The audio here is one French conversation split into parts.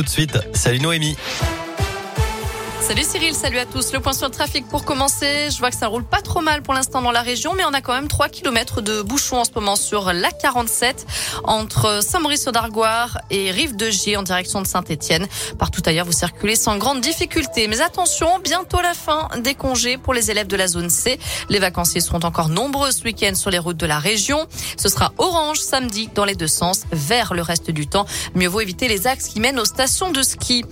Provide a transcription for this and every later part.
tout de suite. Salut Noémie. Salut Cyril, salut à tous. Le point sur le trafic pour commencer. Je vois que ça roule pas trop mal pour l'instant dans la région, mais on a quand même 3 km de bouchons en ce moment sur la 47 entre Saint-Maurice-au-Dargoire et Rive de Gier en direction de Saint-Etienne. Partout ailleurs, vous circulez sans grande difficulté. Mais attention, bientôt la fin des congés pour les élèves de la zone C. Les vacanciers seront encore nombreux ce week-end sur les routes de la région. Ce sera orange samedi dans les deux sens, vers le reste du temps. Mieux vaut éviter les axes qui mènent aux stations de ski.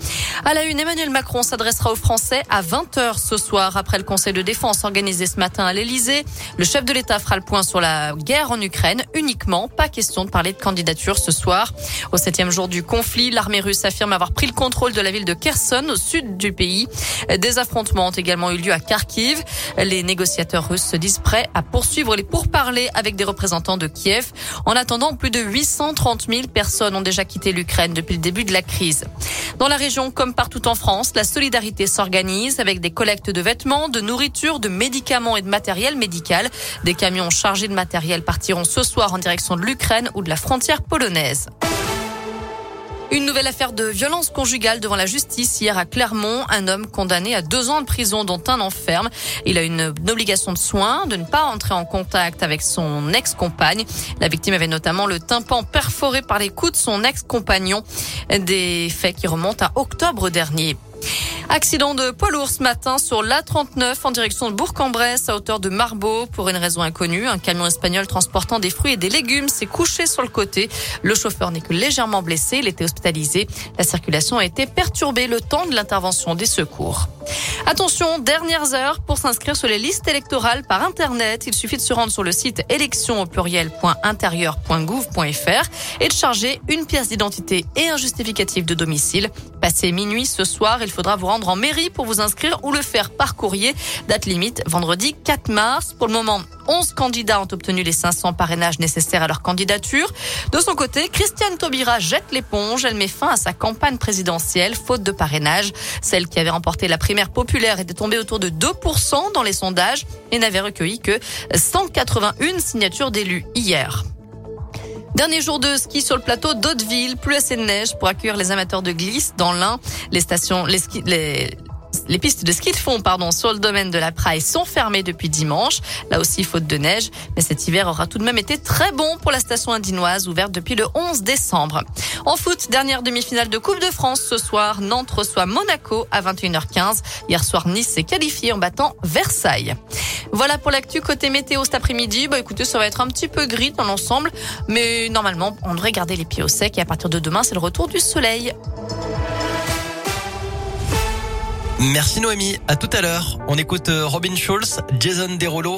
À la une, Emmanuel Macron s'adressera Français à 20h ce soir après le Conseil de défense organisé ce matin à l'Elysée. Le chef de l'État fera le point sur la guerre en Ukraine uniquement. Pas question de parler de candidature ce soir. Au septième jour du conflit, l'armée russe affirme avoir pris le contrôle de la ville de Kherson au sud du pays. Des affrontements ont également eu lieu à Kharkiv. Les négociateurs russes se disent prêts à poursuivre les pourparlers avec des représentants de Kiev. En attendant, plus de 830 000 personnes ont déjà quitté l'Ukraine depuis le début de la crise. Dans la région, comme partout en France, la solidarité s'organise avec des collectes de vêtements, de nourriture, de médicaments et de matériel médical. Des camions chargés de matériel partiront ce soir en direction de l'Ukraine ou de la frontière polonaise. Une nouvelle affaire de violence conjugale devant la justice hier à Clermont. Un homme condamné à deux ans de prison dont un enferme. Il a une, obligation de soins, de ne pas entrer en contact avec son ex-compagne. La victime avait notamment le tympan perforé par les coups de son ex-compagnon. Des faits qui remontent à octobre dernier. Accident de poids lourd ce matin sur l'A39 en direction de Bourg-en-Bresse à hauteur de Marbeau. Pour une raison inconnue, un camion espagnol transportant des fruits et des légumes s'est couché sur le côté. Le chauffeur n'est que légèrement blessé. Il était hospitalisé. La circulation a été perturbée le temps de l'intervention des secours. Attention, dernières heures pour s'inscrire sur les listes électorales par Internet. Il suffit de se rendre sur le site élection au pluriel.intérieur.gouv.fr et de charger une pièce d'identité et un justificatif de domicile. Passé minuit ce soir, il faudra vous rendre en mairie pour vous inscrire ou le faire par courrier. Date limite vendredi 4 mars. Pour le moment, 11 candidats ont obtenu les 500 parrainages nécessaires à leur candidature. De son côté, Christiane Taubira jette l'éponge. Elle met fin à sa campagne présidentielle, faute de parrainage. Celle qui avait remporté la primaire populaire était tombée autour de 2% dans les sondages et n'avait recueilli que 181 signatures d'élus hier. Dernier jour de ski sur le plateau d'Hauteville, plus assez de neige pour accueillir les amateurs de glisse dans l'Ain. Les stations, les, ski, les, les pistes de ski de fond, pardon, sur le domaine de la Praille sont fermées depuis dimanche. Là aussi, faute de neige. Mais cet hiver aura tout de même été très bon pour la station indinoise, ouverte depuis le 11 décembre. En foot, dernière demi-finale de Coupe de France ce soir. Nantes reçoit Monaco à 21h15. Hier soir, Nice s'est qualifié en battant Versailles. Voilà pour l'actu côté météo cet après-midi. Bah écoutez, ça va être un petit peu gris dans l'ensemble, mais normalement, on devrait garder les pieds au sec et à partir de demain, c'est le retour du soleil. Merci Noémie. À tout à l'heure. On écoute euh, Robin Schulz, Jason Derulo